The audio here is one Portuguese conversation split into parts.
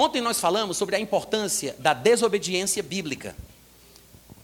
Ontem nós falamos sobre a importância da desobediência bíblica,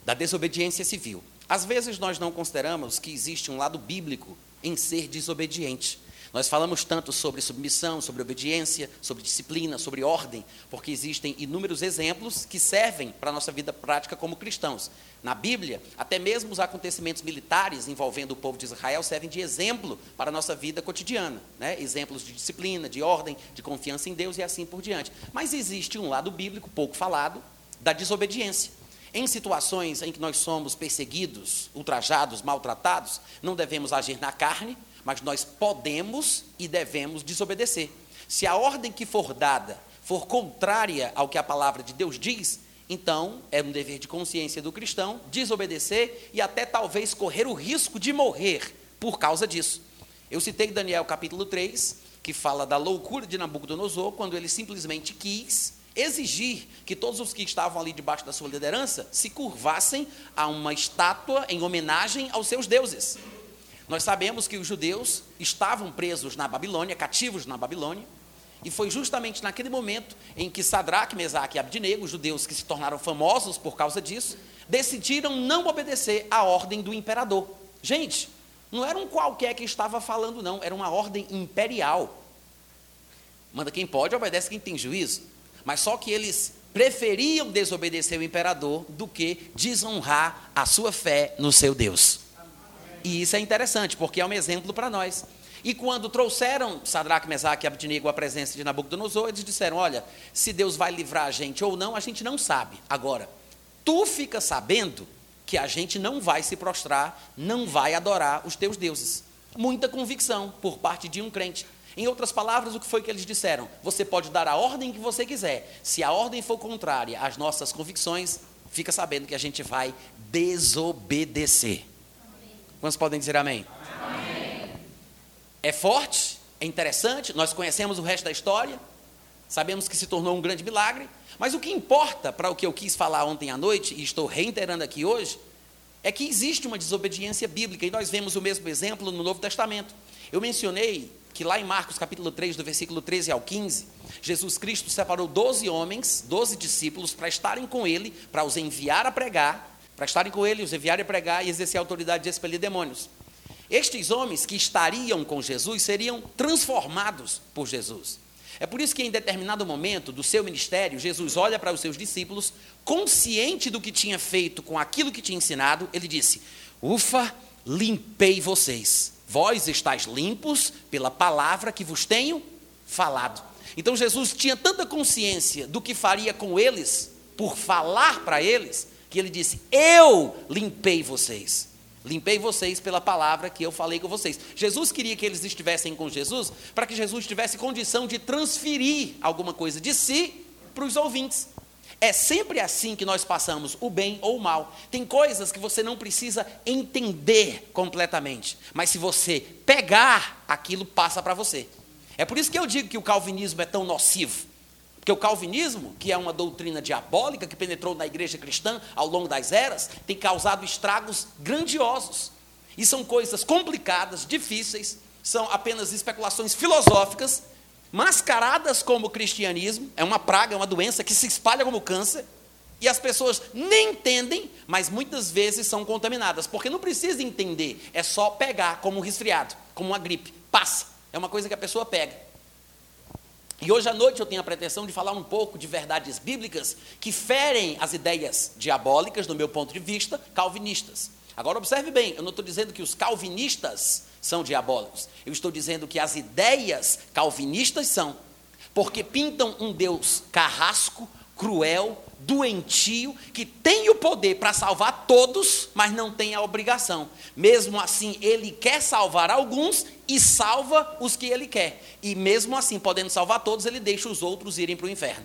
da desobediência civil. Às vezes nós não consideramos que existe um lado bíblico em ser desobediente. Nós falamos tanto sobre submissão, sobre obediência, sobre disciplina, sobre ordem, porque existem inúmeros exemplos que servem para a nossa vida prática como cristãos. Na Bíblia, até mesmo os acontecimentos militares envolvendo o povo de Israel servem de exemplo para a nossa vida cotidiana. Né? Exemplos de disciplina, de ordem, de confiança em Deus e assim por diante. Mas existe um lado bíblico pouco falado da desobediência. Em situações em que nós somos perseguidos, ultrajados, maltratados, não devemos agir na carne, mas nós podemos e devemos desobedecer. Se a ordem que for dada for contrária ao que a palavra de Deus diz, então é um dever de consciência do cristão desobedecer e até talvez correr o risco de morrer por causa disso. Eu citei Daniel capítulo 3, que fala da loucura de Nabucodonosor, quando ele simplesmente quis exigir que todos os que estavam ali debaixo da sua liderança se curvassem a uma estátua em homenagem aos seus deuses. Nós sabemos que os judeus estavam presos na Babilônia, cativos na Babilônia, e foi justamente naquele momento em que Sadraque, Mesaque e Abdinego, os judeus que se tornaram famosos por causa disso, decidiram não obedecer à ordem do imperador. Gente, não era um qualquer que estava falando, não, era uma ordem imperial. Manda quem pode, obedece quem tem juízo. Mas só que eles preferiam desobedecer o imperador do que desonrar a sua fé no seu Deus. E isso é interessante, porque é um exemplo para nós. E quando trouxeram Sadraque, Mesaque e Abednego à presença de Nabucodonosor, eles disseram: Olha, se Deus vai livrar a gente ou não, a gente não sabe. Agora, tu fica sabendo que a gente não vai se prostrar, não vai adorar os teus deuses. Muita convicção por parte de um crente. Em outras palavras, o que foi que eles disseram? Você pode dar a ordem que você quiser. Se a ordem for contrária às nossas convicções, fica sabendo que a gente vai desobedecer. Quantos podem dizer amém? amém? É forte, é interessante, nós conhecemos o resto da história, sabemos que se tornou um grande milagre, mas o que importa para o que eu quis falar ontem à noite, e estou reiterando aqui hoje, é que existe uma desobediência bíblica, e nós vemos o mesmo exemplo no Novo Testamento. Eu mencionei que lá em Marcos capítulo 3, do versículo 13 ao 15, Jesus Cristo separou 12 homens, 12 discípulos, para estarem com ele, para os enviar a pregar, para estarem com ele, os enviarem a pregar e exercer a autoridade de expelir demônios. Estes homens que estariam com Jesus seriam transformados por Jesus. É por isso que em determinado momento do seu ministério, Jesus olha para os seus discípulos, consciente do que tinha feito com aquilo que tinha ensinado, ele disse: Ufa, limpei vocês. Vós estáis limpos pela palavra que vos tenho falado. Então Jesus tinha tanta consciência do que faria com eles, por falar para eles, que ele disse: Eu limpei vocês. Limpei vocês pela palavra que eu falei com vocês. Jesus queria que eles estivessem com Jesus para que Jesus tivesse condição de transferir alguma coisa de si para os ouvintes. É sempre assim que nós passamos, o bem ou o mal. Tem coisas que você não precisa entender completamente, mas se você pegar, aquilo passa para você. É por isso que eu digo que o calvinismo é tão nocivo. Porque o calvinismo, que é uma doutrina diabólica que penetrou na igreja cristã ao longo das eras, tem causado estragos grandiosos. E são coisas complicadas, difíceis, são apenas especulações filosóficas, mascaradas como cristianismo, é uma praga, é uma doença que se espalha como câncer, e as pessoas nem entendem, mas muitas vezes são contaminadas, porque não precisa entender, é só pegar como um resfriado, como uma gripe, passa, é uma coisa que a pessoa pega. E hoje à noite eu tenho a pretensão de falar um pouco de verdades bíblicas que ferem as ideias diabólicas, do meu ponto de vista, calvinistas. Agora observe bem, eu não estou dizendo que os calvinistas são diabólicos. Eu estou dizendo que as ideias calvinistas são, porque pintam um Deus carrasco, cruel, doentio, que tem o poder para salvar todos, mas não tem a obrigação. Mesmo assim, ele quer salvar alguns e salva os que ele quer. E mesmo assim, podendo salvar todos, ele deixa os outros irem para o inferno.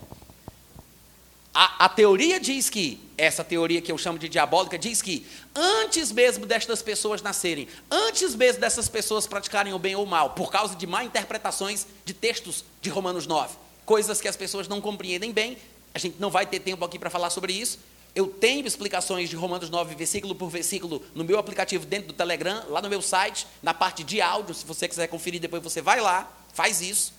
A, a, teoria diz que, essa teoria que eu chamo de diabólica, diz que antes mesmo destas pessoas nascerem, antes mesmo dessas pessoas praticarem o bem ou o mal, por causa de má interpretações de textos de Romanos 9, coisas que as pessoas não compreendem bem, a gente não vai ter tempo aqui para falar sobre isso. Eu tenho explicações de Romanos 9, versículo por versículo, no meu aplicativo dentro do Telegram, lá no meu site, na parte de áudio. Se você quiser conferir depois, você vai lá, faz isso.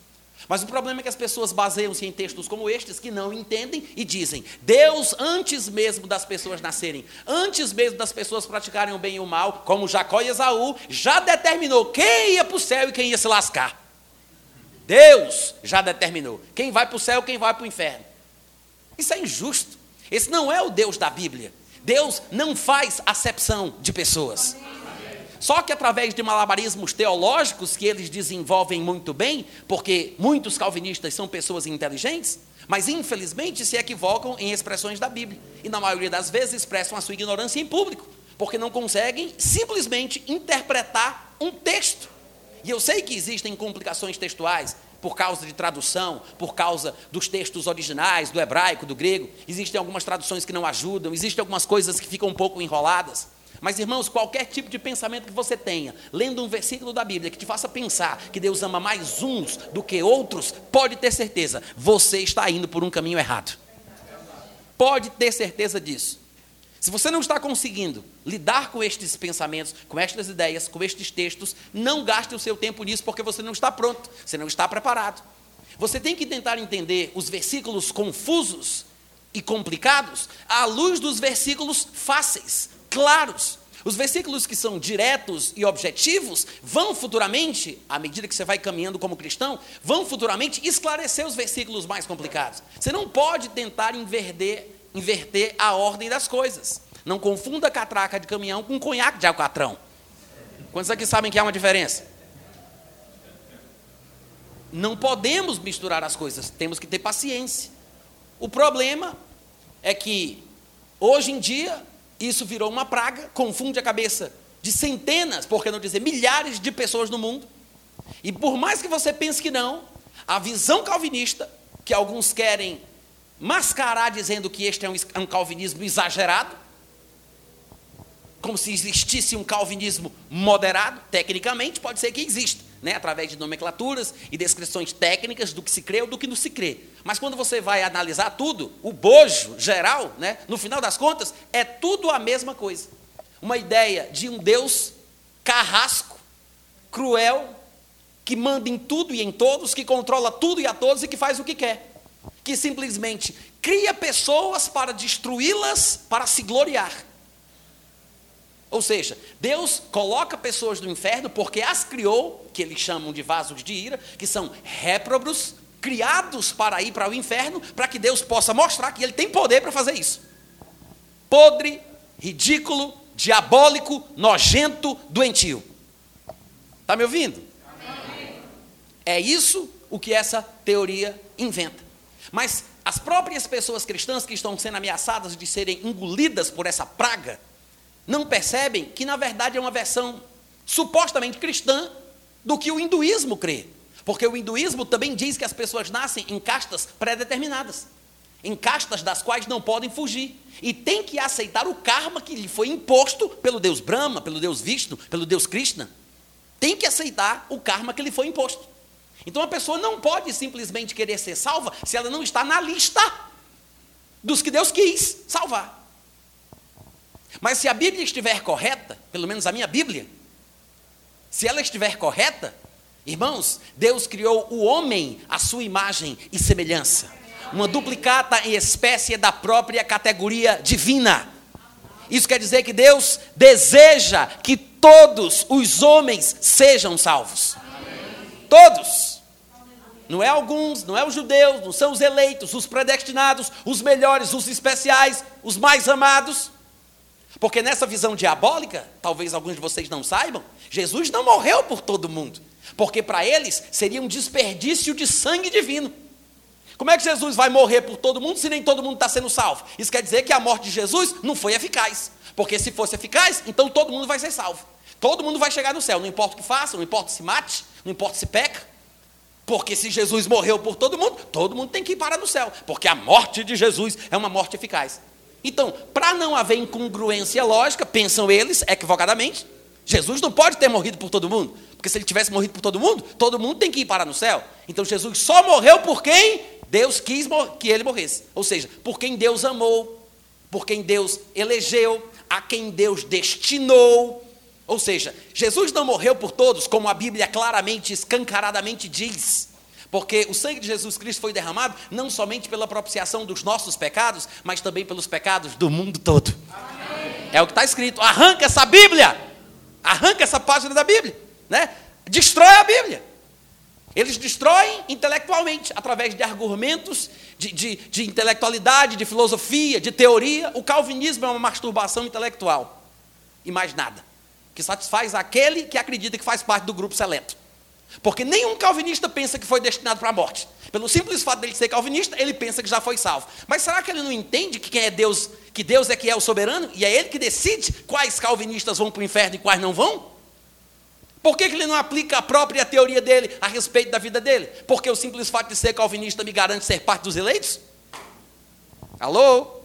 Mas o problema é que as pessoas baseiam-se em textos como estes que não entendem e dizem: Deus, antes mesmo das pessoas nascerem, antes mesmo das pessoas praticarem o bem e o mal, como Jacó e Esaú, já determinou quem ia para o céu e quem ia se lascar. Deus já determinou quem vai para o céu e quem vai para o inferno. Isso é injusto. Esse não é o Deus da Bíblia. Deus não faz acepção de pessoas. Só que através de malabarismos teológicos que eles desenvolvem muito bem, porque muitos calvinistas são pessoas inteligentes, mas infelizmente se equivocam em expressões da Bíblia. E na maioria das vezes expressam a sua ignorância em público, porque não conseguem simplesmente interpretar um texto. E eu sei que existem complicações textuais, por causa de tradução, por causa dos textos originais, do hebraico, do grego. Existem algumas traduções que não ajudam, existem algumas coisas que ficam um pouco enroladas. Mas, irmãos, qualquer tipo de pensamento que você tenha, lendo um versículo da Bíblia que te faça pensar que Deus ama mais uns do que outros, pode ter certeza, você está indo por um caminho errado. Pode ter certeza disso. Se você não está conseguindo lidar com estes pensamentos, com estas ideias, com estes textos, não gaste o seu tempo nisso, porque você não está pronto, você não está preparado. Você tem que tentar entender os versículos confusos e complicados à luz dos versículos fáceis, claros. Os versículos que são diretos e objetivos vão futuramente, à medida que você vai caminhando como cristão, vão futuramente esclarecer os versículos mais complicados. Você não pode tentar inverter, inverter a ordem das coisas. Não confunda catraca de caminhão com conhaque de alcatrão. Quantos aqui sabem que há uma diferença? Não podemos misturar as coisas, temos que ter paciência. O problema é que, hoje em dia, isso virou uma praga, confunde a cabeça de centenas, por que não dizer milhares de pessoas no mundo. E por mais que você pense que não, a visão calvinista, que alguns querem mascarar dizendo que este é um, um calvinismo exagerado, como se existisse um calvinismo moderado, tecnicamente pode ser que exista né, através de nomenclaturas e descrições técnicas do que se crê ou do que não se crê. Mas quando você vai analisar tudo, o bojo geral, né, no final das contas, é tudo a mesma coisa. Uma ideia de um Deus carrasco, cruel, que manda em tudo e em todos, que controla tudo e a todos e que faz o que quer. Que simplesmente cria pessoas para destruí-las, para se gloriar. Ou seja, Deus coloca pessoas no inferno porque as criou, que eles chamam de vasos de ira, que são réprobos, criados para ir para o inferno, para que Deus possa mostrar que Ele tem poder para fazer isso. Podre, ridículo, diabólico, nojento, doentio. Está me ouvindo? Amém. É isso o que essa teoria inventa. Mas as próprias pessoas cristãs que estão sendo ameaçadas de serem engolidas por essa praga, não percebem que, na verdade, é uma versão supostamente cristã do que o hinduísmo crê. Porque o hinduísmo também diz que as pessoas nascem em castas pré-determinadas, em castas das quais não podem fugir. E tem que aceitar o karma que lhe foi imposto pelo Deus Brahma, pelo Deus Vishnu, pelo Deus Krishna. Tem que aceitar o karma que lhe foi imposto. Então a pessoa não pode simplesmente querer ser salva se ela não está na lista dos que Deus quis salvar. Mas se a Bíblia estiver correta, pelo menos a minha Bíblia, se ela estiver correta, irmãos, Deus criou o homem à sua imagem e semelhança. Uma duplicata em espécie da própria categoria divina. Isso quer dizer que Deus deseja que todos os homens sejam salvos. Todos. Não é alguns, não é os judeus, não são os eleitos, os predestinados, os melhores, os especiais, os mais amados. Porque nessa visão diabólica, talvez alguns de vocês não saibam, Jesus não morreu por todo mundo. Porque para eles seria um desperdício de sangue divino. Como é que Jesus vai morrer por todo mundo se nem todo mundo está sendo salvo? Isso quer dizer que a morte de Jesus não foi eficaz. Porque se fosse eficaz, então todo mundo vai ser salvo. Todo mundo vai chegar no céu, não importa o que faça, não importa se mate, não importa se peca. Porque se Jesus morreu por todo mundo, todo mundo tem que ir para no céu. Porque a morte de Jesus é uma morte eficaz. Então, para não haver incongruência lógica, pensam eles, equivocadamente, Jesus não pode ter morrido por todo mundo. Porque se ele tivesse morrido por todo mundo, todo mundo tem que ir parar no céu. Então Jesus só morreu por quem Deus quis que ele morresse. Ou seja, por quem Deus amou, por quem Deus elegeu, a quem Deus destinou. Ou seja, Jesus não morreu por todos, como a Bíblia claramente, escancaradamente diz Porque o sangue de Jesus Cristo foi derramado não somente pela propiciação dos nossos pecados, mas também pelos pecados do mundo todo. Amém. É o que está escrito. Arranca essa Bíblia. Arranca essa página da Bíblia. Né? Destrói a Bíblia. Eles destroem intelectualmente, através de argumentos, de, de, de, intelectualidade, de filosofia, de teoria. O calvinismo é uma masturbação intelectual. E mais nada. Que satisfaz aquele que acredita que faz parte do grupo seleto. Porque nenhum calvinista pensa que foi destinado para a morte. Pelo simples fato dele ser calvinista, ele pensa que já foi salvo. Mas será que ele não entende que quem é Deus, que Deus é que é o soberano e é ele que decide quais calvinistas vão para o inferno e quais não vão? Por que, que ele não aplica a própria teoria dele a respeito da vida dele? Porque o simples fato de ser calvinista me garante ser parte dos eleitos? Alô?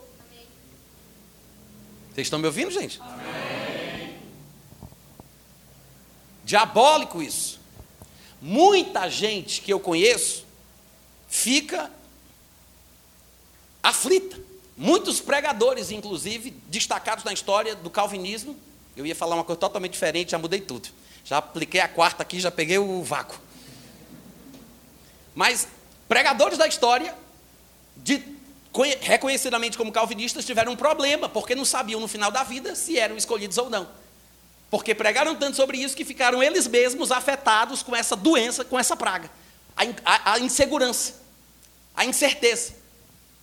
Vocês estão me ouvindo, gente? Amém. Diabólico isso. Muita gente que eu conheço fica aflita. Muitos pregadores, inclusive, destacados na história do calvinismo. Eu ia falar uma coisa totalmente diferente, já mudei tudo. Já apliquei a quarta aqui, já peguei o vácuo. Mas pregadores da história, de, reconhecidamente como calvinistas, tiveram um problema, porque não sabiam no final da vida se eram escolhidos ou não. Porque pregaram tanto sobre isso que ficaram eles mesmos afetados com essa doença, com essa praga. A, a, a insegurança, a incerteza.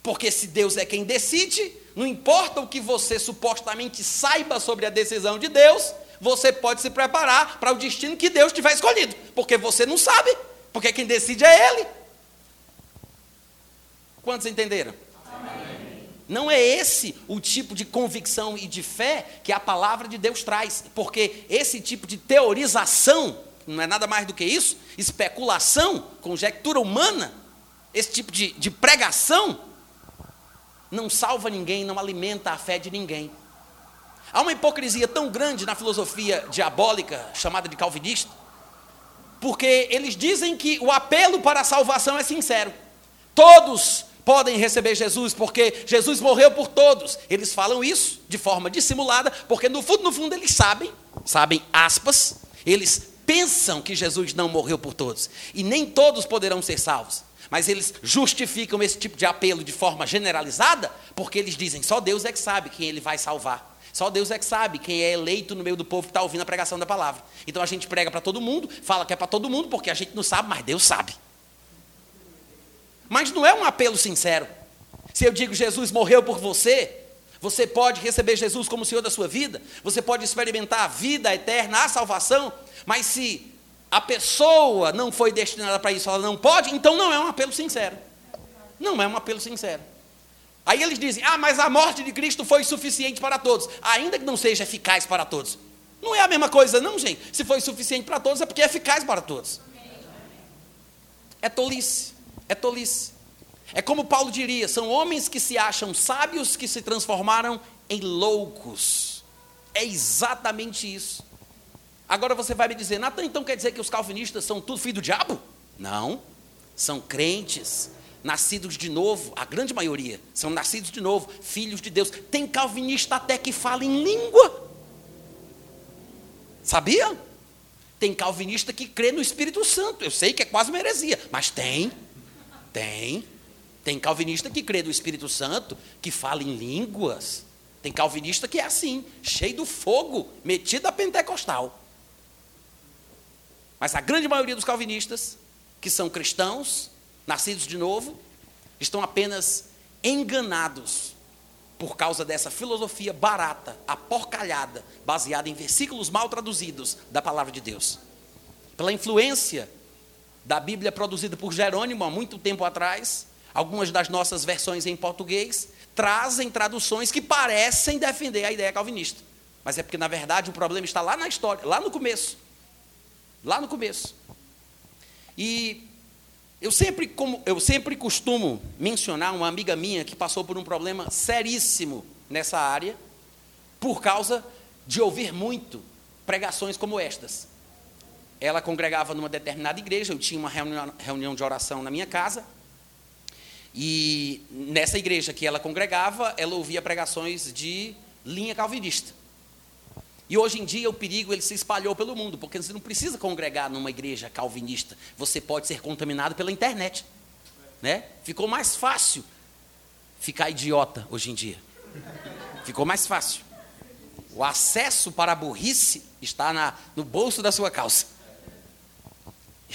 Porque se Deus é quem decide, não importa o que você supostamente saiba sobre a decisão de Deus, você pode se preparar para o destino que Deus tiver escolhido, porque você não sabe, porque quem decide é Ele. Quantos entenderam? Não é esse o tipo de convicção e de fé que a palavra de Deus traz, porque esse tipo de teorização, não é nada mais do que isso, especulação, conjectura humana, esse tipo de, de pregação, não salva ninguém, não alimenta a fé de ninguém. Há uma hipocrisia tão grande na filosofia diabólica, chamada de calvinista, porque eles dizem que o apelo para a salvação é sincero. Todos podem receber Jesus, porque Jesus morreu por todos. Eles falam isso de forma dissimulada, porque no fundo, no fundo, eles sabem, sabem aspas, eles pensam que Jesus não morreu por todos. E nem todos poderão ser salvos. Mas eles justificam esse tipo de apelo de forma generalizada, porque eles dizem: só Deus é que sabe quem ele vai salvar. Só Deus é que sabe quem é eleito no meio do povo que está ouvindo a pregação da palavra. Então a gente prega para todo mundo, fala que é para todo mundo, porque a gente não sabe, mas Deus sabe. Mas não é um apelo sincero. Se eu digo Jesus morreu por você, você pode receber Jesus como Senhor da sua vida, você pode experimentar a vida eterna, a salvação, mas se a pessoa não foi destinada para isso, ela não pode, então não é um apelo sincero. Não é um apelo sincero. Aí eles dizem: ah, mas a morte de Cristo foi suficiente para todos, ainda que não seja eficaz para todos. Não é a mesma coisa, não, gente. Se foi suficiente para todos, é porque é eficaz para todos. É tolice, é tolice. É como Paulo diria: são homens que se acham sábios que se transformaram em loucos. É exatamente isso. Agora você vai me dizer, Natan, então quer dizer que os calvinistas são tudo filho do diabo? Não. São crentes, nascidos de novo, a grande maioria são nascidos de novo, filhos de Deus. Tem calvinista até que fala em língua. Sabia? Tem calvinista que crê no Espírito Santo. Eu sei que é quase uma heresia, mas tem. Tem. Tem calvinista que crê no Espírito Santo, que fala em línguas. Tem calvinista que é assim, cheio do fogo, metido a pentecostal. Mas a grande maioria dos calvinistas, que são cristãos, nascidos de novo, estão apenas enganados por causa dessa filosofia barata, aporcalhada, baseada em versículos mal traduzidos da palavra de Deus. Pela influência da Bíblia produzida por Jerônimo há muito tempo atrás, algumas das nossas versões em português trazem traduções que parecem defender a ideia calvinista. Mas é porque, na verdade, o problema está lá na história, lá no começo. Lá no começo. E eu sempre, como, eu sempre costumo mencionar uma amiga minha que passou por um problema seríssimo nessa área, por causa de ouvir muito pregações como estas. Ela congregava numa determinada igreja, eu tinha uma reunião, de oração na minha casa, e nessa igreja que ela congregava, ela ouvia pregações de linha calvinista. E hoje em dia o perigo ele se espalhou pelo mundo, porque você não precisa congregar numa igreja calvinista, você pode ser contaminado pela internet. Né? Ficou mais fácil ficar idiota hoje em dia. Ficou mais fácil. O acesso para a burrice está na, no bolso da sua calça.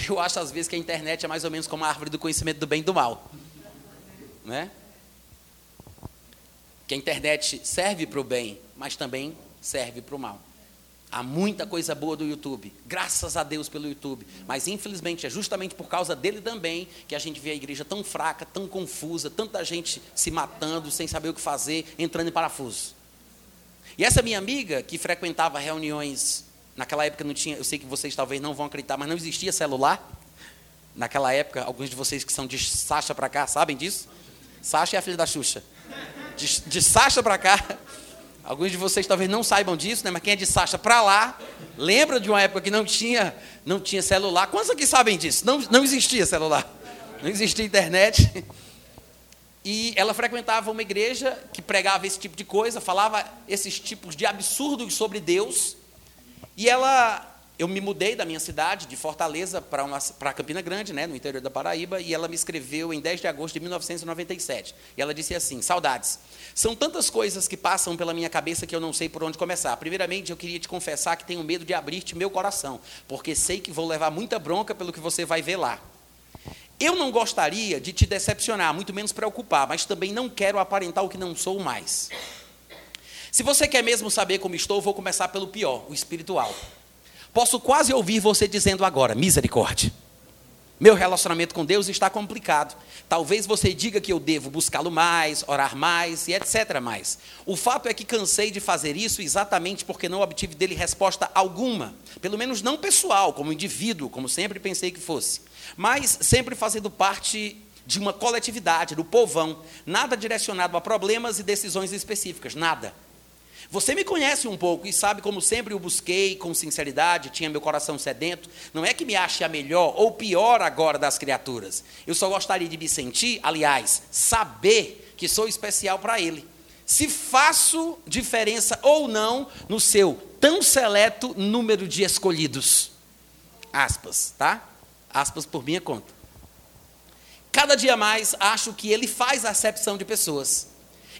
Eu acho às vezes que a internet é mais ou menos como a árvore do conhecimento do bem e do mal. Né? Que a internet serve para o bem, mas também serve para o mal. Há muita coisa boa do YouTube, graças a Deus pelo YouTube, mas infelizmente é justamente por causa dele também que a gente vê a igreja tão fraca, tão confusa, tanta gente se matando, sem saber o que fazer, entrando em parafuso. E essa minha amiga, que frequentava reuniões, naquela época não tinha, eu sei que vocês talvez não vão acreditar, mas não existia celular. Naquela época, alguns de vocês que são de Sasha para cá sabem disso? Sasha é a filha da Xuxa. De, de Sasha para cá, Alguns de vocês talvez não saibam disso, né? mas quem é de Sacha para lá, lembra de uma época que não tinha, não tinha celular. Quantos aqui sabem disso? Não, não existia celular, não existia internet. E ela frequentava uma igreja que pregava esse tipo de coisa, falava esses tipos de absurdos sobre Deus. E ela eu me mudei da minha cidade, de Fortaleza, para Campina Grande, né, no interior da Paraíba, e ela me escreveu em 10 de agosto de 1997. E ela disse assim: Saudades. São tantas coisas que passam pela minha cabeça que eu não sei por onde começar. Primeiramente, eu queria te confessar que tenho medo de abrir-te meu coração, porque sei que vou levar muita bronca pelo que você vai ver lá. Eu não gostaria de te decepcionar, muito menos preocupar, mas também não quero aparentar o que não sou mais. Se você quer mesmo saber como estou, vou começar pelo pior, o espiritual. Posso quase ouvir você dizendo agora: misericórdia. Meu relacionamento com Deus está complicado. Talvez você diga que eu devo buscá-lo mais, orar mais e etc. mais. O fato é que cansei de fazer isso exatamente porque não obtive dele resposta alguma, pelo menos não pessoal, como indivíduo, como sempre pensei que fosse, mas sempre fazendo parte de uma coletividade, do povão, nada direcionado a problemas e decisões específicas, nada. Você me conhece um pouco e sabe como sempre eu busquei com sinceridade, tinha meu coração sedento. Não é que me ache a melhor ou pior agora das criaturas. Eu só gostaria de me sentir, aliás, saber que sou especial para Ele. Se faço diferença ou não no seu tão seleto número de escolhidos. Aspas, tá? Aspas por minha conta. Cada dia mais acho que ele faz acepção de pessoas.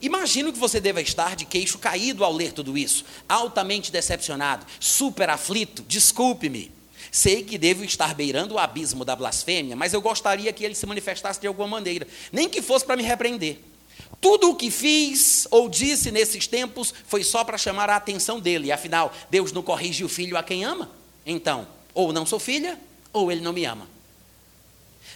Imagino que você deva estar de queixo caído ao ler tudo isso, altamente decepcionado, super aflito. Desculpe-me. Sei que devo estar beirando o abismo da blasfêmia, mas eu gostaria que ele se manifestasse de alguma maneira, nem que fosse para me repreender. Tudo o que fiz ou disse nesses tempos foi só para chamar a atenção dele, afinal, Deus não corrige o filho a quem ama? Então, ou não sou filha, ou ele não me ama.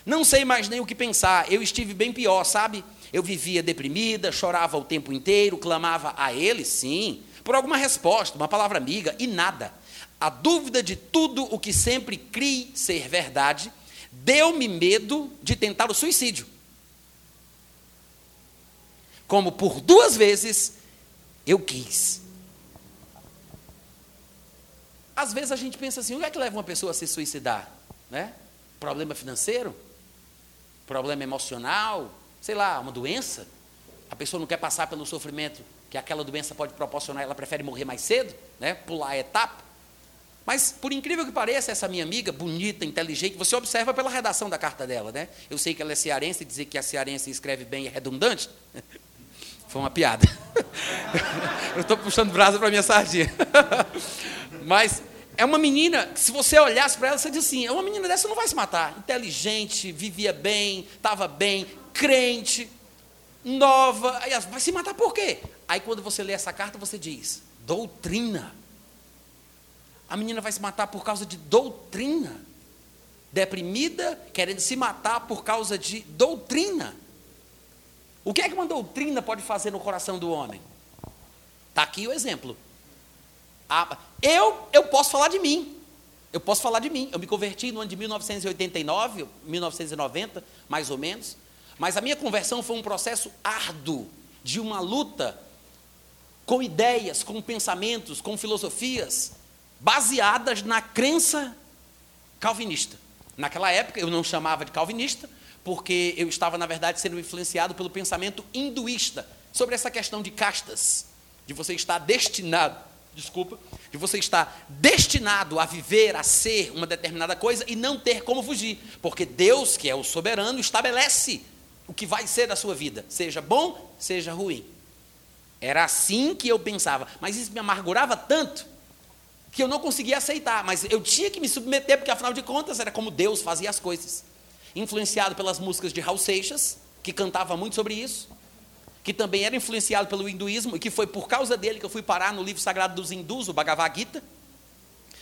Não sei mais nem o que pensar, eu estive bem pior, sabe? Eu vivia deprimida, chorava o tempo inteiro, clamava a Ele, sim, por alguma resposta, uma palavra amiga, e nada. A dúvida de tudo o que sempre criei ser verdade deu-me medo de tentar o suicídio. Como por duas vezes eu quis. Às vezes a gente pensa assim: o que é que leva uma pessoa a se suicidar? Né? Problema financeiro? Problema emocional? Sei lá, uma doença, a pessoa não quer passar pelo sofrimento que aquela doença pode proporcionar, ela prefere morrer mais cedo, né? pular a etapa. Mas, por incrível que pareça, essa minha amiga, bonita, inteligente, você observa pela redação da carta dela, né? Eu sei que ela é cearense, e dizer que a cearense escreve bem é redundante. Foi uma piada. Eu estou puxando brasa para minha sardinha. Mas é uma menina que, se você olhasse para ela, você diz assim: é uma menina dessa não vai se matar. Inteligente, vivia bem, estava bem, crente, nova. Aí vai se matar por quê? Aí quando você lê essa carta, você diz: doutrina. A menina vai se matar por causa de doutrina. Deprimida, querendo se matar por causa de doutrina. O que é que uma doutrina pode fazer no coração do homem? Está aqui o exemplo. Eu, eu posso falar de mim. Eu posso falar de mim. Eu me converti no ano de 1989, 1990, mais ou menos. Mas a minha conversão foi um processo árduo, de uma luta com ideias, com pensamentos, com filosofias, baseadas na crença calvinista. Naquela época eu não chamava de calvinista, porque eu estava, na verdade, sendo influenciado pelo pensamento hinduísta sobre essa questão de castas, de você estar destinado desculpa, de você estar destinado a viver, a ser uma determinada coisa e não ter como fugir, porque Deus, que é o soberano, estabelece o que vai ser da sua vida, seja bom, seja ruim. Era assim que eu pensava, mas isso me amargurava tanto que eu não conseguia aceitar, mas eu tinha que me submeter, porque afinal de contas era como Deus fazia as coisas. Influenciado pelas músicas de Raul Seixas, que cantava muito sobre isso, que também era influenciado pelo hinduísmo, e que foi por causa dele que eu fui parar no livro sagrado dos hindus, o Bhagavad Gita,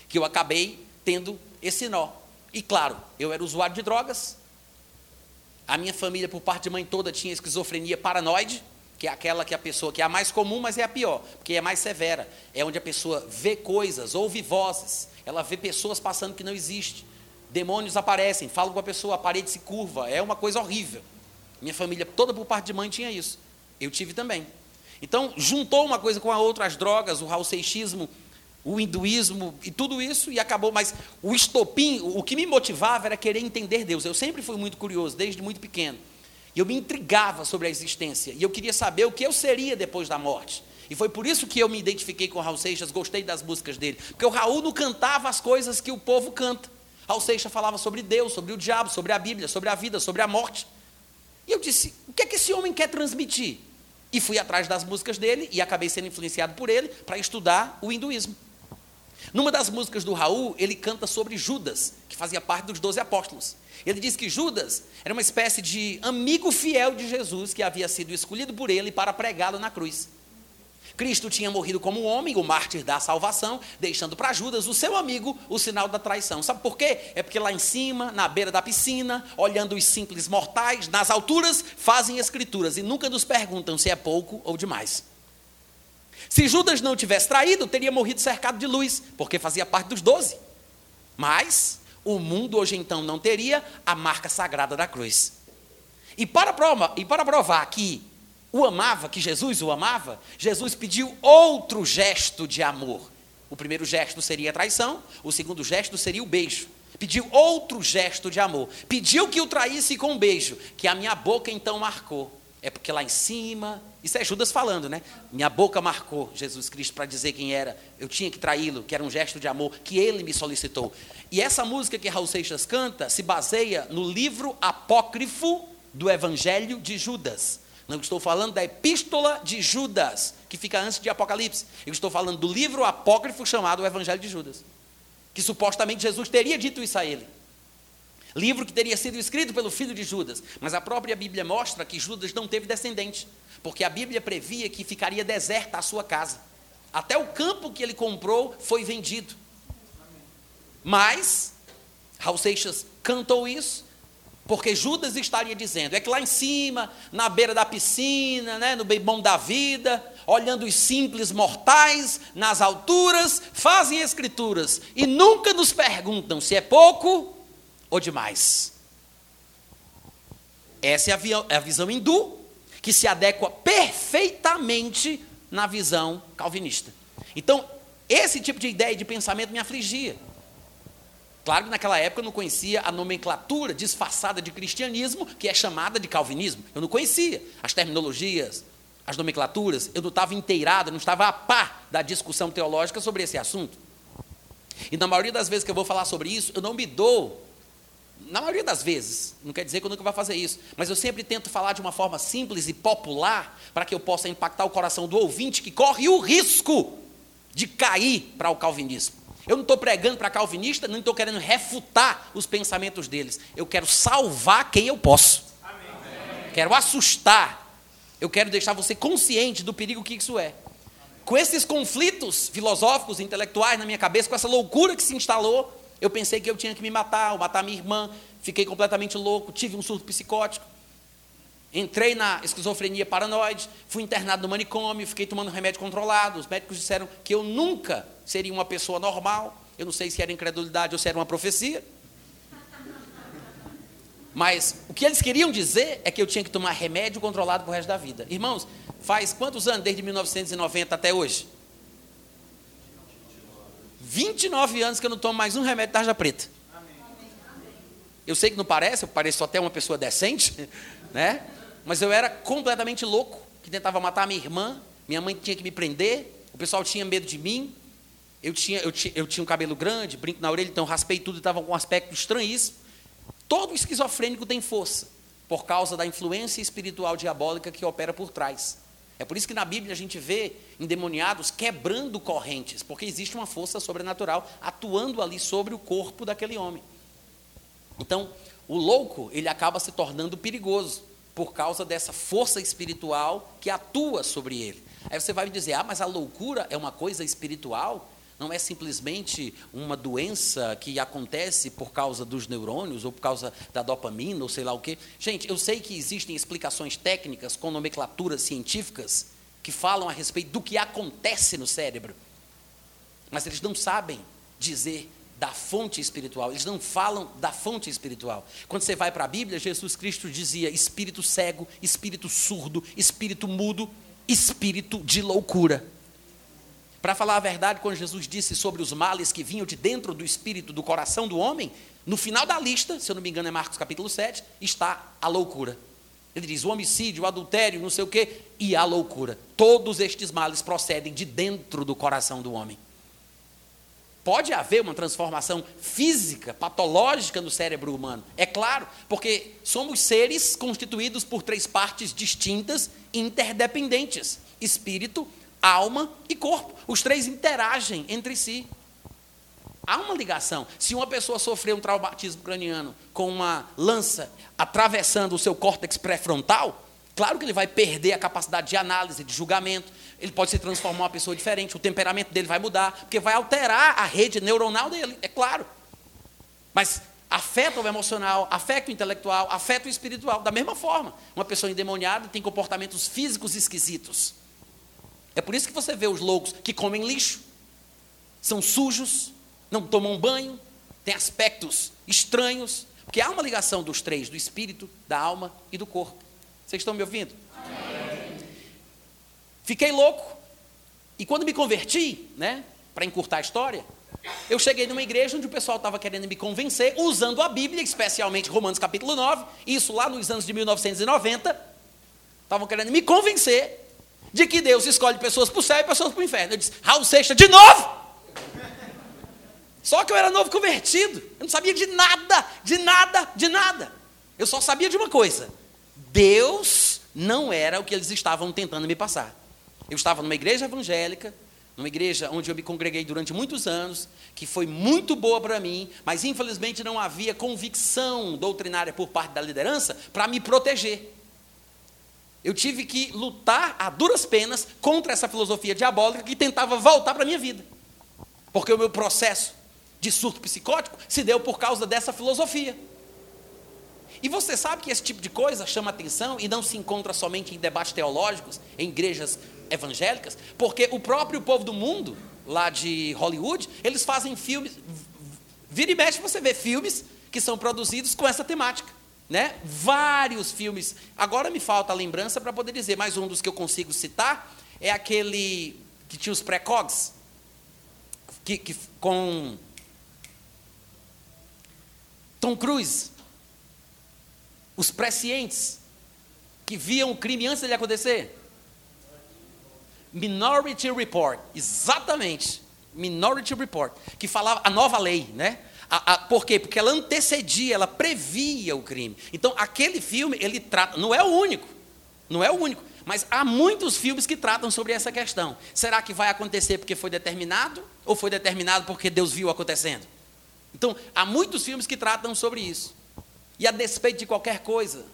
que eu acabei tendo esse nó. E claro, eu era usuário de drogas, a minha família, por parte de mãe toda, tinha esquizofrenia paranoide, que é aquela que a pessoa, que é a mais comum, mas é a pior, porque é mais severa. É onde a pessoa vê coisas, ouve vozes, ela vê pessoas passando que não existe. Demônios aparecem, falam com a pessoa, a parede se curva, é uma coisa horrível. Minha família toda por parte de mãe tinha isso. Eu tive também. Então, juntou uma coisa com a outra, as drogas, o rausseixismo, o hinduísmo e tudo isso, e acabou. Mas o estopim, o que me motivava era querer entender Deus. Eu sempre fui muito curioso, desde muito pequeno. E eu me intrigava sobre a existência. E eu queria saber o que eu seria depois da morte. E foi por isso que eu me identifiquei com o Raul Seixas, gostei das músicas dele. Porque o Raul não cantava as coisas que o povo canta. Raul Seixas falava sobre Deus, sobre o diabo, sobre a Bíblia, sobre a vida, sobre a morte. E eu disse: o que é que esse homem quer transmitir? E fui atrás das músicas dele e acabei sendo influenciado por ele para estudar o hinduísmo. Numa das músicas do Raul, ele canta sobre Judas, que fazia parte dos doze apóstolos. Ele diz que Judas era uma espécie de amigo fiel de Jesus que havia sido escolhido por ele para pregá-lo na cruz. Cristo tinha morrido como homem, o mártir da salvação, deixando para Judas, o seu amigo, o sinal da traição. Sabe por quê? É porque lá em cima, na beira da piscina, olhando os simples mortais, nas alturas, fazem escrituras e nunca nos perguntam se é pouco ou demais. Se Judas não tivesse traído, teria morrido cercado de luz, porque fazia parte dos doze. Mas o mundo hoje então não teria a marca sagrada da cruz. E para, provar, e para provar que o amava, que Jesus o amava, Jesus pediu outro gesto de amor. O primeiro gesto seria a traição, o segundo gesto seria o beijo. Pediu outro gesto de amor. Pediu que o traísse com um beijo, que a minha boca então marcou. É porque lá em cima, isso é Judas falando, né? Minha boca marcou Jesus Cristo para dizer quem era. Eu tinha que traí-lo, que era um gesto de amor que ele me solicitou. E essa música que Raul Seixas canta se baseia no livro apócrifo do Evangelho de Judas. Não estou falando da epístola de Judas, que fica antes de Apocalipse. Eu estou falando do livro apócrifo chamado o Evangelho de Judas. Que supostamente Jesus teria dito isso a ele. Livro que teria sido escrito pelo filho de Judas, mas a própria Bíblia mostra que Judas não teve descendente, porque a Bíblia previa que ficaria deserta a sua casa. Até o campo que ele comprou foi vendido. Mas, Raul Seixas cantou isso, porque Judas estaria dizendo: é que lá em cima, na beira da piscina, né, no bem bom da vida, olhando os simples mortais nas alturas, fazem escrituras e nunca nos perguntam se é pouco ou demais. Essa é a, é a visão hindu, que se adequa perfeitamente na visão calvinista. Então, esse tipo de ideia de pensamento me afligia. Claro que naquela época eu não conhecia a nomenclatura disfarçada de cristianismo, que é chamada de calvinismo. Eu não conhecia as terminologias, as nomenclaturas, eu não estava inteirado, não estava a par da discussão teológica sobre esse assunto. E na maioria das vezes que eu vou falar sobre isso, eu não me dou na maioria das vezes, não quer dizer que eu nunca vou fazer isso, mas eu sempre tento falar de uma forma simples e popular para que eu possa impactar o coração do ouvinte que corre o risco de cair para o calvinismo. Eu não estou pregando para calvinista, não estou querendo refutar os pensamentos deles. Eu quero salvar quem eu posso. Amém. Quero assustar. Eu quero deixar você consciente do perigo que isso é. Com esses conflitos filosóficos, intelectuais na minha cabeça, com essa loucura que se instalou, eu pensei que eu tinha que me matar, ou matar minha irmã, fiquei completamente louco, tive um surto psicótico. Entrei na esquizofrenia paranoide, fui internado no manicômio, fiquei tomando remédio controlado. Os médicos disseram que eu nunca seria uma pessoa normal. Eu não sei se era incredulidade ou se era uma profecia. Mas o que eles queriam dizer é que eu tinha que tomar remédio controlado para o resto da vida. Irmãos, faz quantos anos desde 1990 até hoje? 29 anos que eu não tomo mais um remédio tarja preta. Eu sei que não parece, eu pareço até uma pessoa decente, né? Mas eu era completamente louco, que tentava matar minha irmã, minha mãe tinha que me prender, o pessoal tinha medo de mim, Eu tinha, eu, tinha, eu tinha um cabelo grande, brinco na orelha, então raspei tudo e estava com um aspecto estranhíssimo. Todo esquizofrênico tem força, por causa da influência espiritual diabólica que opera por trás. É por isso que na Bíblia a gente vê endemoniados quebrando correntes, porque existe uma força sobrenatural atuando ali sobre o corpo daquele homem. Então, o louco, ele acaba se tornando perigoso por causa dessa força espiritual que atua sobre ele. Aí você vai me dizer: "Ah, mas a loucura é uma coisa espiritual?" Não é simplesmente uma doença que acontece por causa dos neurônios ou por causa da dopamina ou sei lá o quê. Gente, eu sei que existem explicações técnicas com nomenclaturas científicas que falam a respeito do que acontece no cérebro, mas eles não sabem dizer da fonte espiritual, eles não falam da fonte espiritual. Quando você vai para a Bíblia, Jesus Cristo dizia espírito cego, espírito surdo, espírito mudo, espírito de loucura. Para falar a verdade, quando Jesus disse sobre os males que vinham de dentro do espírito, do coração do homem, no final da lista, se eu não me engano é Marcos capítulo 7, está a loucura. Ele diz: o homicídio, o adultério, não sei o quê, e a loucura. Todos estes males procedem de dentro do coração do homem. Pode haver uma transformação física, patológica no cérebro humano, é claro, porque somos seres constituídos por três partes distintas e interdependentes: espírito, alma e corpo. Os três interagem entre si. Há uma ligação. Se uma pessoa sofreu um traumatismo craniano com uma lança atravessando o seu córtex pré-frontal, claro que ele vai perder a capacidade de análise, de julgamento. Ele pode se transformar uma pessoa diferente, o temperamento dele vai mudar, porque vai alterar a rede neuronal dele, é claro. Mas afeta o emocional, afeta o intelectual, afeta o espiritual. Da mesma forma, uma pessoa endemoniada tem comportamentos físicos esquisitos. É por isso que você vê os loucos que comem lixo, são sujos, não tomam banho, têm aspectos estranhos, porque há uma ligação dos três, do espírito, da alma e do corpo. Vocês estão me ouvindo? Fiquei louco. E quando me converti, né, para encurtar a história, eu cheguei numa igreja onde o pessoal estava querendo me convencer, usando a Bíblia, especialmente Romanos capítulo 9, isso lá nos anos de 1990, estavam querendo me convencer de que Deus escolhe pessoas para o céu e pessoas para o inferno. Eu disse, Raul Seixas, de novo! Só que eu era novo convertido, eu não sabia de nada, de nada, de nada. Eu só sabia de uma coisa: Deus não era o que eles estavam tentando me passar. Eu estava numa igreja evangélica, numa igreja onde eu me congreguei durante muitos anos, que foi muito boa para mim, mas infelizmente não havia convicção doutrinária por parte da liderança para me proteger. Eu tive que lutar a duras penas contra essa filosofia diabólica que tentava voltar para a minha vida. Porque o meu processo de surto psicótico se deu por causa dessa filosofia. E você sabe que esse tipo de coisa chama atenção e não se encontra somente em debates teológicos, em igrejas evangélicas, porque o próprio povo do mundo, lá de Hollywood, eles fazem filmes. Vira e mexe você vê filmes que são produzidos com essa temática né? Vários filmes. Agora me falta a lembrança para poder dizer, mas um dos que eu consigo citar é aquele que tinha os precogs, que, que com Tom Cruise, os prescientes que viam o crime antes dele acontecer. Minority Report, exatamente. Minority Report, que falava a nova lei, né? A, a, por quê? Porque ela antecedia, ela previa o crime. Então, aquele filme, ele trata, não é o único, não é o único, mas há muitos filmes que tratam sobre essa questão. Será que vai acontecer porque foi determinado ou foi determinado porque Deus viu acontecendo? Então, há muitos filmes que tratam sobre isso. E a despeito de qualquer coisa,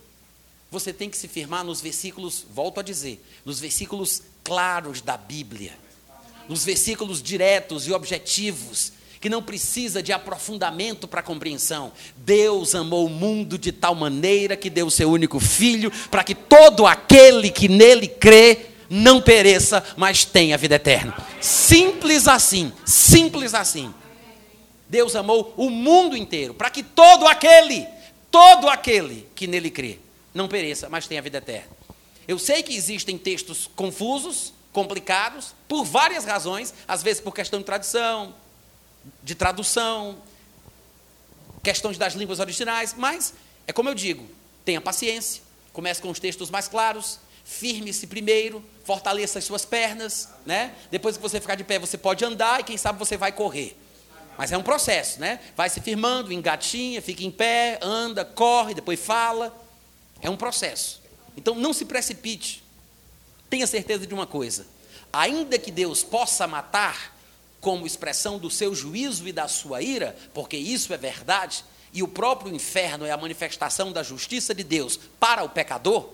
você tem que se firmar nos versículos, volto a dizer, nos versículos claros da Bíblia, nos versículos diretos e objetivos que não precisa de aprofundamento para compreensão. Deus amou o mundo de tal maneira que deu o seu único filho, para que todo aquele que nele crê não pereça, mas tenha vida eterna. Simples assim, simples assim. Deus amou o mundo inteiro, para que todo aquele, todo aquele que nele crê, não pereça, mas tenha vida eterna. Eu sei que existem textos confusos, complicados, por várias razões, às vezes por questão de tradição, de tradução, questões das línguas originais, mas é como eu digo, tenha paciência, comece com os textos mais claros, firme-se primeiro, fortaleça as suas pernas, né? Depois que você ficar de pé, você pode andar e quem sabe você vai correr. Mas é um processo, né? Vai se firmando, engatinha, fica em pé, anda, corre, depois fala. É um processo. Então não se precipite. Tenha certeza de uma coisa: ainda que Deus possa matar, como expressão do seu juízo e da sua ira, porque isso é verdade, e o próprio inferno é a manifestação da justiça de Deus para o pecador,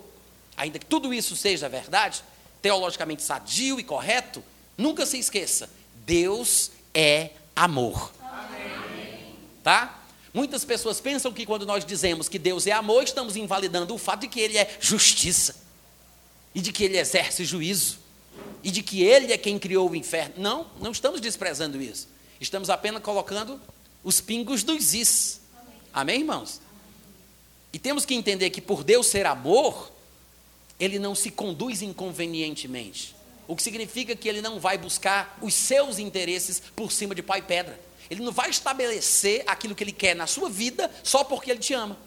ainda que tudo isso seja verdade, teologicamente sadio e correto, nunca se esqueça: Deus é amor. Amém. Tá? Muitas pessoas pensam que quando nós dizemos que Deus é amor, estamos invalidando o fato de que Ele é justiça e de que Ele exerce juízo e de que Ele é quem criou o inferno. Não, não estamos desprezando isso. Estamos apenas colocando os pingos dos is. Amém, irmãos? E temos que entender que por Deus ser amor, Ele não se conduz inconvenientemente. O que significa que Ele não vai buscar os seus interesses por cima de pai e pedra. Ele não vai estabelecer aquilo que Ele quer na sua vida só porque Ele te ama.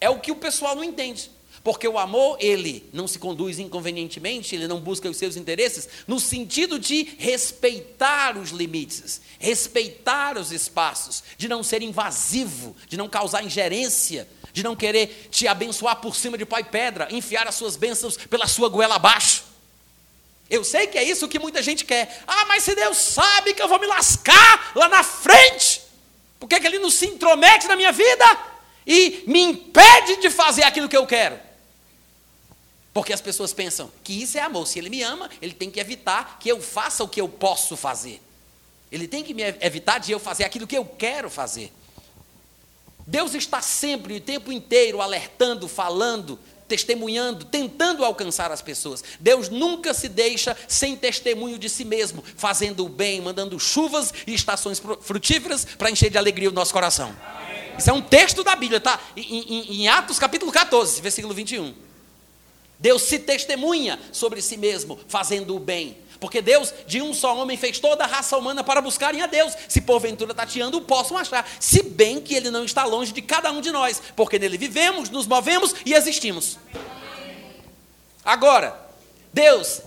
É o que o pessoal não entende. Porque o amor, ele não se conduz inconvenientemente, ele não busca os seus interesses, no sentido de respeitar os limites, respeitar os espaços, de não ser invasivo, de não causar ingerência, de não querer te abençoar por cima de pai pedra, enfiar as suas bênçãos pela sua goela abaixo. Eu sei que é isso que muita gente quer. Ah, mas se Deus sabe que eu vou me lascar lá na frente, por que, que Ele não se intromete na minha vida e me impede de fazer aquilo que eu quero? Porque as pessoas pensam que isso é amor. Se ele me ama, ele tem que evitar que eu faça o que eu posso fazer. Ele tem que me evitar de eu fazer aquilo que eu quero fazer. Deus está sempre, o tempo inteiro, alertando, falando, testemunhando, tentando alcançar as pessoas. Deus nunca se deixa sem testemunho de si mesmo, fazendo o bem, mandando chuvas e estações frutíferas para encher de alegria o nosso coração. Isso é um texto da Bíblia, tá? Em, em, em Atos capítulo 14, versículo 21. Deus se testemunha sobre si mesmo, fazendo o bem. Porque Deus, de um só homem, fez toda a raça humana para buscarem a Deus. Se porventura tateando, o possam achar. Se bem que Ele não está longe de cada um de nós, porque nele vivemos, nos movemos e existimos. Agora, Deus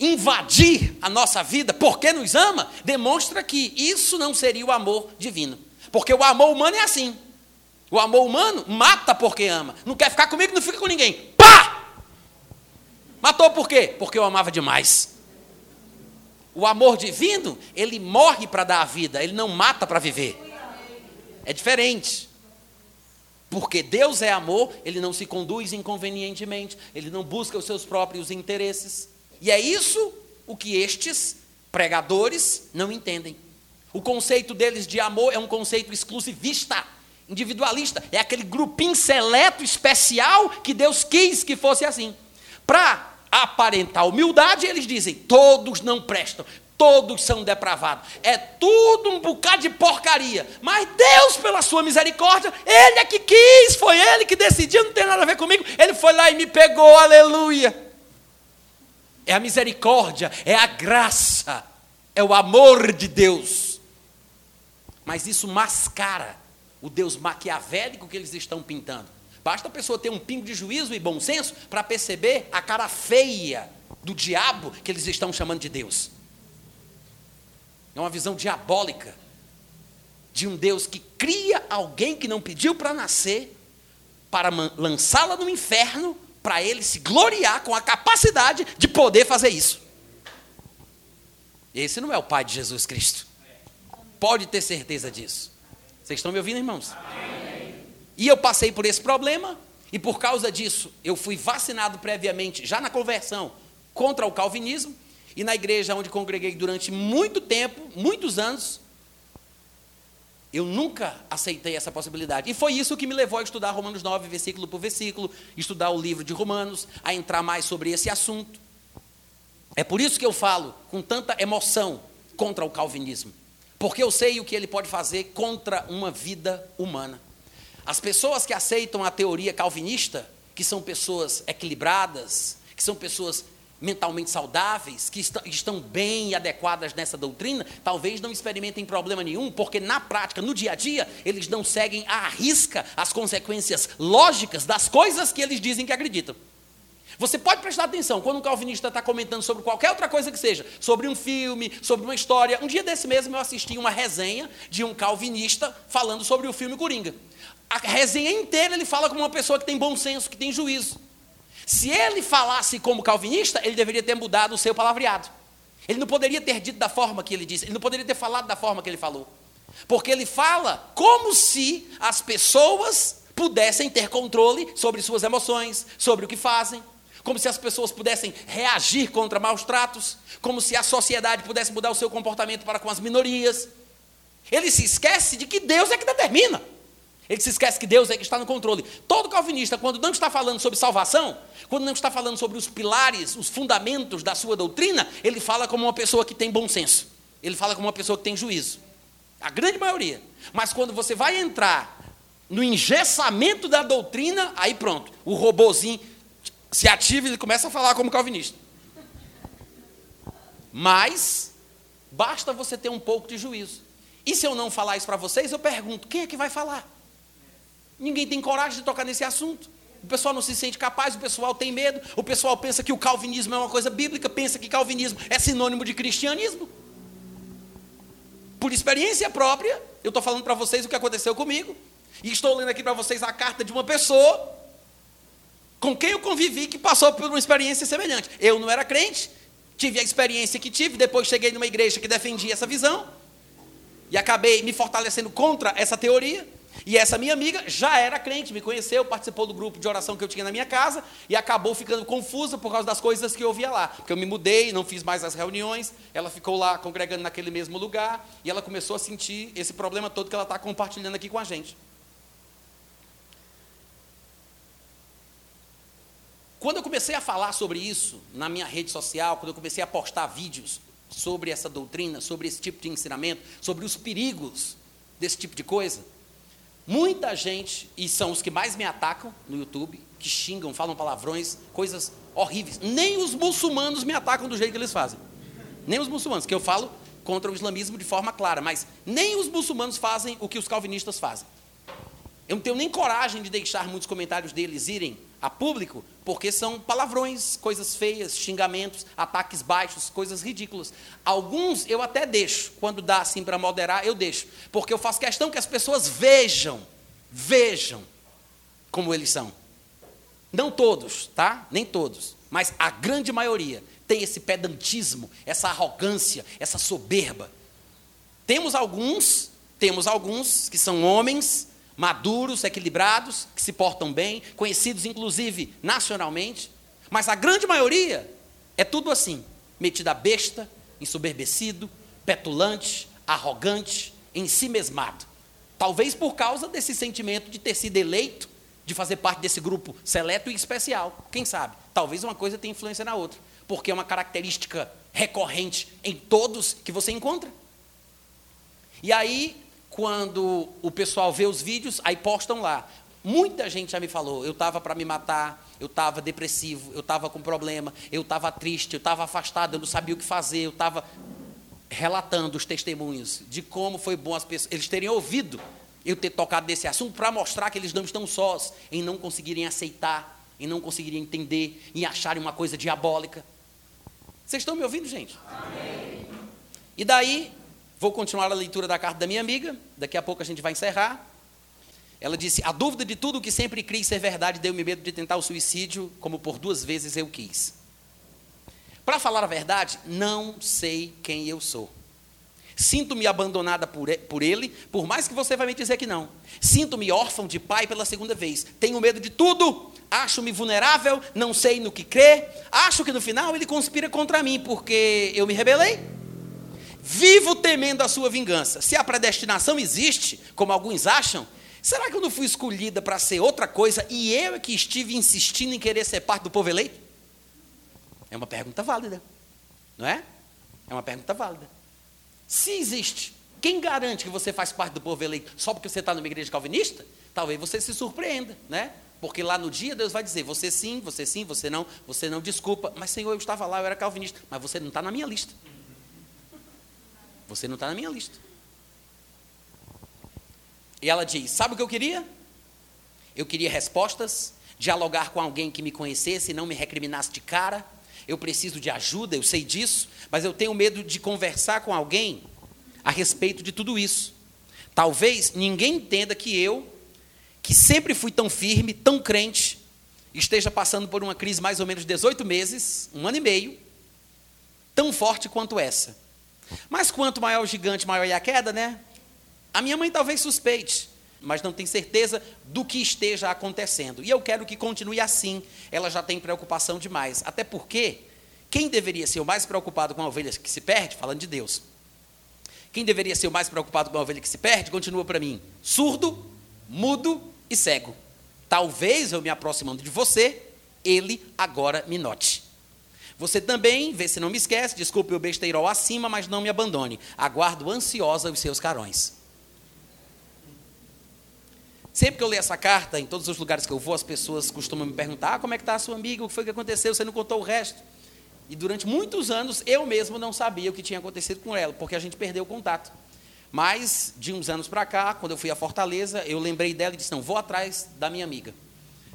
invadir a nossa vida porque nos ama, demonstra que isso não seria o amor divino. Porque o amor humano é assim. O amor humano mata porque ama. Não quer ficar comigo, não fica com ninguém. Pá! Matou por quê? Porque eu amava demais. O amor divino, ele morre para dar a vida, ele não mata para viver. É diferente. Porque Deus é amor, ele não se conduz inconvenientemente, ele não busca os seus próprios interesses. E é isso o que estes pregadores não entendem. O conceito deles de amor é um conceito exclusivista, individualista. É aquele grupinho seleto, especial, que Deus quis que fosse assim. Para aparentar humildade, eles dizem: todos não prestam, todos são depravados. É tudo um bocado de porcaria. Mas Deus, pela sua misericórdia, Ele é que quis, foi Ele que decidiu, não tem nada a ver comigo. Ele foi lá e me pegou, aleluia. É a misericórdia, é a graça, é o amor de Deus. Mas isso mascara o Deus maquiavélico que eles estão pintando. Basta a pessoa ter um pingo de juízo e bom senso para perceber a cara feia do diabo que eles estão chamando de Deus. É uma visão diabólica de um Deus que cria alguém que não pediu para nascer, para lançá-la no inferno, para ele se gloriar com a capacidade de poder fazer isso. Esse não é o Pai de Jesus Cristo. Pode ter certeza disso. Vocês estão me ouvindo, irmãos? Amém. E eu passei por esse problema, e por causa disso, eu fui vacinado previamente, já na conversão, contra o calvinismo, e na igreja onde congreguei durante muito tempo, muitos anos, eu nunca aceitei essa possibilidade. E foi isso que me levou a estudar Romanos 9, versículo por versículo, estudar o livro de Romanos, a entrar mais sobre esse assunto. É por isso que eu falo com tanta emoção contra o calvinismo, porque eu sei o que ele pode fazer contra uma vida humana. As pessoas que aceitam a teoria calvinista, que são pessoas equilibradas, que são pessoas mentalmente saudáveis, que estão bem adequadas nessa doutrina, talvez não experimentem problema nenhum, porque na prática, no dia a dia, eles não seguem à risca as consequências lógicas das coisas que eles dizem que acreditam. Você pode prestar atenção quando um calvinista está comentando sobre qualquer outra coisa que seja, sobre um filme, sobre uma história. Um dia desse mesmo eu assisti uma resenha de um calvinista falando sobre o filme Coringa. A resenha inteira ele fala como uma pessoa que tem bom senso, que tem juízo. Se ele falasse como calvinista, ele deveria ter mudado o seu palavreado. Ele não poderia ter dito da forma que ele disse, ele não poderia ter falado da forma que ele falou. Porque ele fala como se as pessoas pudessem ter controle sobre suas emoções, sobre o que fazem, como se as pessoas pudessem reagir contra maus tratos, como se a sociedade pudesse mudar o seu comportamento para com as minorias. Ele se esquece de que Deus é que determina. Ele se esquece que Deus é que está no controle. Todo calvinista, quando não está falando sobre salvação, quando não está falando sobre os pilares, os fundamentos da sua doutrina, ele fala como uma pessoa que tem bom senso. Ele fala como uma pessoa que tem juízo. A grande maioria. Mas quando você vai entrar no engessamento da doutrina, aí pronto, o robozinho se ativa e ele começa a falar como calvinista. Mas basta você ter um pouco de juízo. E se eu não falar isso para vocês, eu pergunto: quem é que vai falar? Ninguém tem coragem de tocar nesse assunto. O pessoal não se sente capaz, o pessoal tem medo, o pessoal pensa que o calvinismo é uma coisa bíblica, pensa que calvinismo é sinônimo de cristianismo. Por experiência própria, eu estou falando para vocês o que aconteceu comigo, e estou lendo aqui para vocês a carta de uma pessoa com quem eu convivi que passou por uma experiência semelhante. Eu não era crente, tive a experiência que tive, depois cheguei numa igreja que defendia essa visão e acabei me fortalecendo contra essa teoria. E essa minha amiga já era crente, me conheceu, participou do grupo de oração que eu tinha na minha casa e acabou ficando confusa por causa das coisas que eu ouvia lá. Porque eu me mudei, não fiz mais as reuniões, ela ficou lá congregando naquele mesmo lugar e ela começou a sentir esse problema todo que ela está compartilhando aqui com a gente. Quando eu comecei a falar sobre isso na minha rede social, quando eu comecei a postar vídeos sobre essa doutrina, sobre esse tipo de ensinamento, sobre os perigos desse tipo de coisa, muita gente, e são os que mais me atacam no YouTube, que xingam, falam palavrões, coisas horríveis. Nem os muçulmanos me atacam do jeito que eles fazem. Nem os muçulmanos, que eu falo contra o islamismo de forma clara, mas nem os muçulmanos fazem o que os calvinistas fazem. Eu não tenho nem coragem de deixar muitos comentários deles irem a público, porque são palavrões, coisas feias, xingamentos, ataques baixos, coisas ridículas. Alguns eu até deixo, quando dá assim para moderar, eu deixo, porque eu faço questão que as pessoas vejam, vejam como eles são. Não todos, tá? Nem todos, mas a grande maioria tem esse pedantismo, essa arrogância, essa soberba. Temos alguns, temos alguns que são homens maduros, equilibrados, que se portam bem, conhecidos inclusive nacionalmente, mas a grande maioria é tudo assim, metido a besta, ensoberbecido, petulante, arrogante, em si mesmado. Talvez por causa desse sentimento de ter sido eleito, de fazer parte desse grupo seleto e especial. Quem sabe? Talvez uma coisa tenha influência na outra, porque é uma característica recorrente em todos que você encontra. E aí quando o pessoal vê os vídeos, aí postam lá. Muita gente já me falou, eu estava para me matar, eu estava depressivo, eu estava com problema, eu estava triste, eu estava afastado, eu não sabia o que fazer, eu estava relatando os testemunhos de como foi bom as pessoas, eles terem ouvido eu ter tocado nesse assunto para mostrar que eles não estão sós em não conseguirem aceitar, em não conseguirem entender, em acharem uma coisa diabólica. Vocês estão me ouvindo, gente? Amém. E daí Vou continuar a leitura da carta da minha amiga, daqui a pouco a gente vai encerrar. Ela disse: A dúvida de tudo que sempre criei ser verdade deu-me medo de tentar o suicídio, como por duas vezes eu quis. Para falar a verdade, não sei quem eu sou. Sinto-me abandonada por ele, por mais que você vai me dizer que não. Sinto-me órfão de pai pela segunda vez. Tenho medo de tudo. Acho-me vulnerável, não sei no que crer. Acho que no final ele conspira contra mim porque eu me rebelei. Vivo temendo a sua vingança. Se a predestinação existe, como alguns acham, será que eu não fui escolhida para ser outra coisa e eu é que estive insistindo em querer ser parte do povo eleito? É uma pergunta válida, não é? É uma pergunta válida. Se existe, quem garante que você faz parte do povo eleito só porque você está numa igreja calvinista? Talvez você se surpreenda, né? Porque lá no dia Deus vai dizer: você sim, você sim, você não, você não, desculpa. Mas Senhor, eu estava lá, eu era calvinista. Mas você não está na minha lista. Você não está na minha lista. E ela diz: Sabe o que eu queria? Eu queria respostas dialogar com alguém que me conhecesse e não me recriminasse de cara. Eu preciso de ajuda, eu sei disso, mas eu tenho medo de conversar com alguém a respeito de tudo isso. Talvez ninguém entenda que eu, que sempre fui tão firme, tão crente, esteja passando por uma crise mais ou menos de 18 meses, um ano e meio, tão forte quanto essa. Mas quanto maior o gigante, maior é a queda, né? A minha mãe talvez suspeite, mas não tem certeza do que esteja acontecendo. E eu quero que continue assim. Ela já tem preocupação demais. Até porque quem deveria ser o mais preocupado com a ovelha que se perde, falando de Deus, quem deveria ser o mais preocupado com a ovelha que se perde, continua para mim: surdo, mudo e cego. Talvez eu me aproximando de você, ele agora me note. Você também, vê se não me esquece, desculpe o besteirol acima, mas não me abandone. Aguardo ansiosa os seus carões. Sempre que eu leio essa carta, em todos os lugares que eu vou, as pessoas costumam me perguntar: ah, como é que está a sua amiga? O que foi que aconteceu? Você não contou o resto? E durante muitos anos eu mesmo não sabia o que tinha acontecido com ela, porque a gente perdeu o contato. Mas de uns anos para cá, quando eu fui a Fortaleza, eu lembrei dela e disse: não, vou atrás da minha amiga.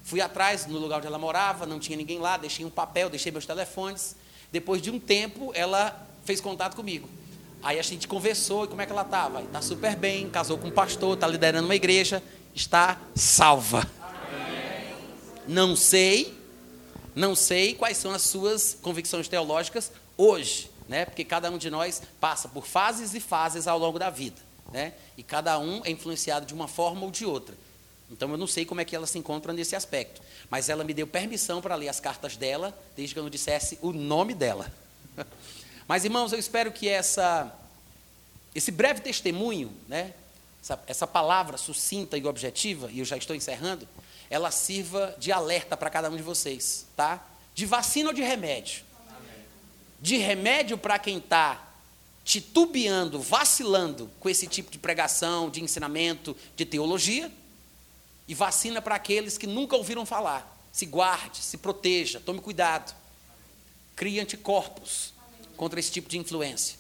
Fui atrás no lugar onde ela morava, não tinha ninguém lá, deixei um papel, deixei meus telefones. Depois de um tempo, ela fez contato comigo. Aí a gente conversou e como é que ela estava? Está super bem, casou com um pastor, está liderando uma igreja, está salva. Amém. Não sei, não sei quais são as suas convicções teológicas hoje, né? Porque cada um de nós passa por fases e fases ao longo da vida, né? E cada um é influenciado de uma forma ou de outra. Então eu não sei como é que ela se encontra nesse aspecto. Mas ela me deu permissão para ler as cartas dela, desde que eu não dissesse o nome dela. Mas, irmãos, eu espero que essa, esse breve testemunho, né, essa, essa palavra sucinta e objetiva, e eu já estou encerrando, ela sirva de alerta para cada um de vocês, tá? De vacina ou de remédio? De remédio para quem está titubeando, vacilando com esse tipo de pregação, de ensinamento, de teologia, e vacina para aqueles que nunca ouviram falar. Se guarde, se proteja, tome cuidado. Crie anticorpos contra esse tipo de influência.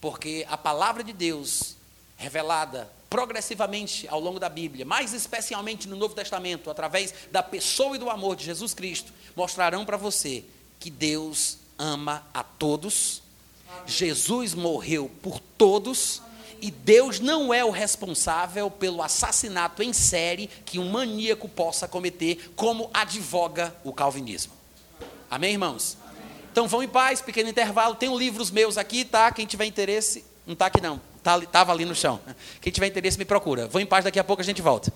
Porque a palavra de Deus, revelada progressivamente ao longo da Bíblia, mais especialmente no Novo Testamento, através da pessoa e do amor de Jesus Cristo, mostrarão para você que Deus ama a todos, Jesus morreu por todos e Deus não é o responsável pelo assassinato em série que um maníaco possa cometer, como advoga o calvinismo. Amém, irmãos? Amém. Então vão em paz, pequeno intervalo. Tem livros meus aqui, tá? Quem tiver interesse, não está aqui não, tá, ali no chão. Quem tiver interesse me procura. Vão em paz, daqui a pouco a gente volta.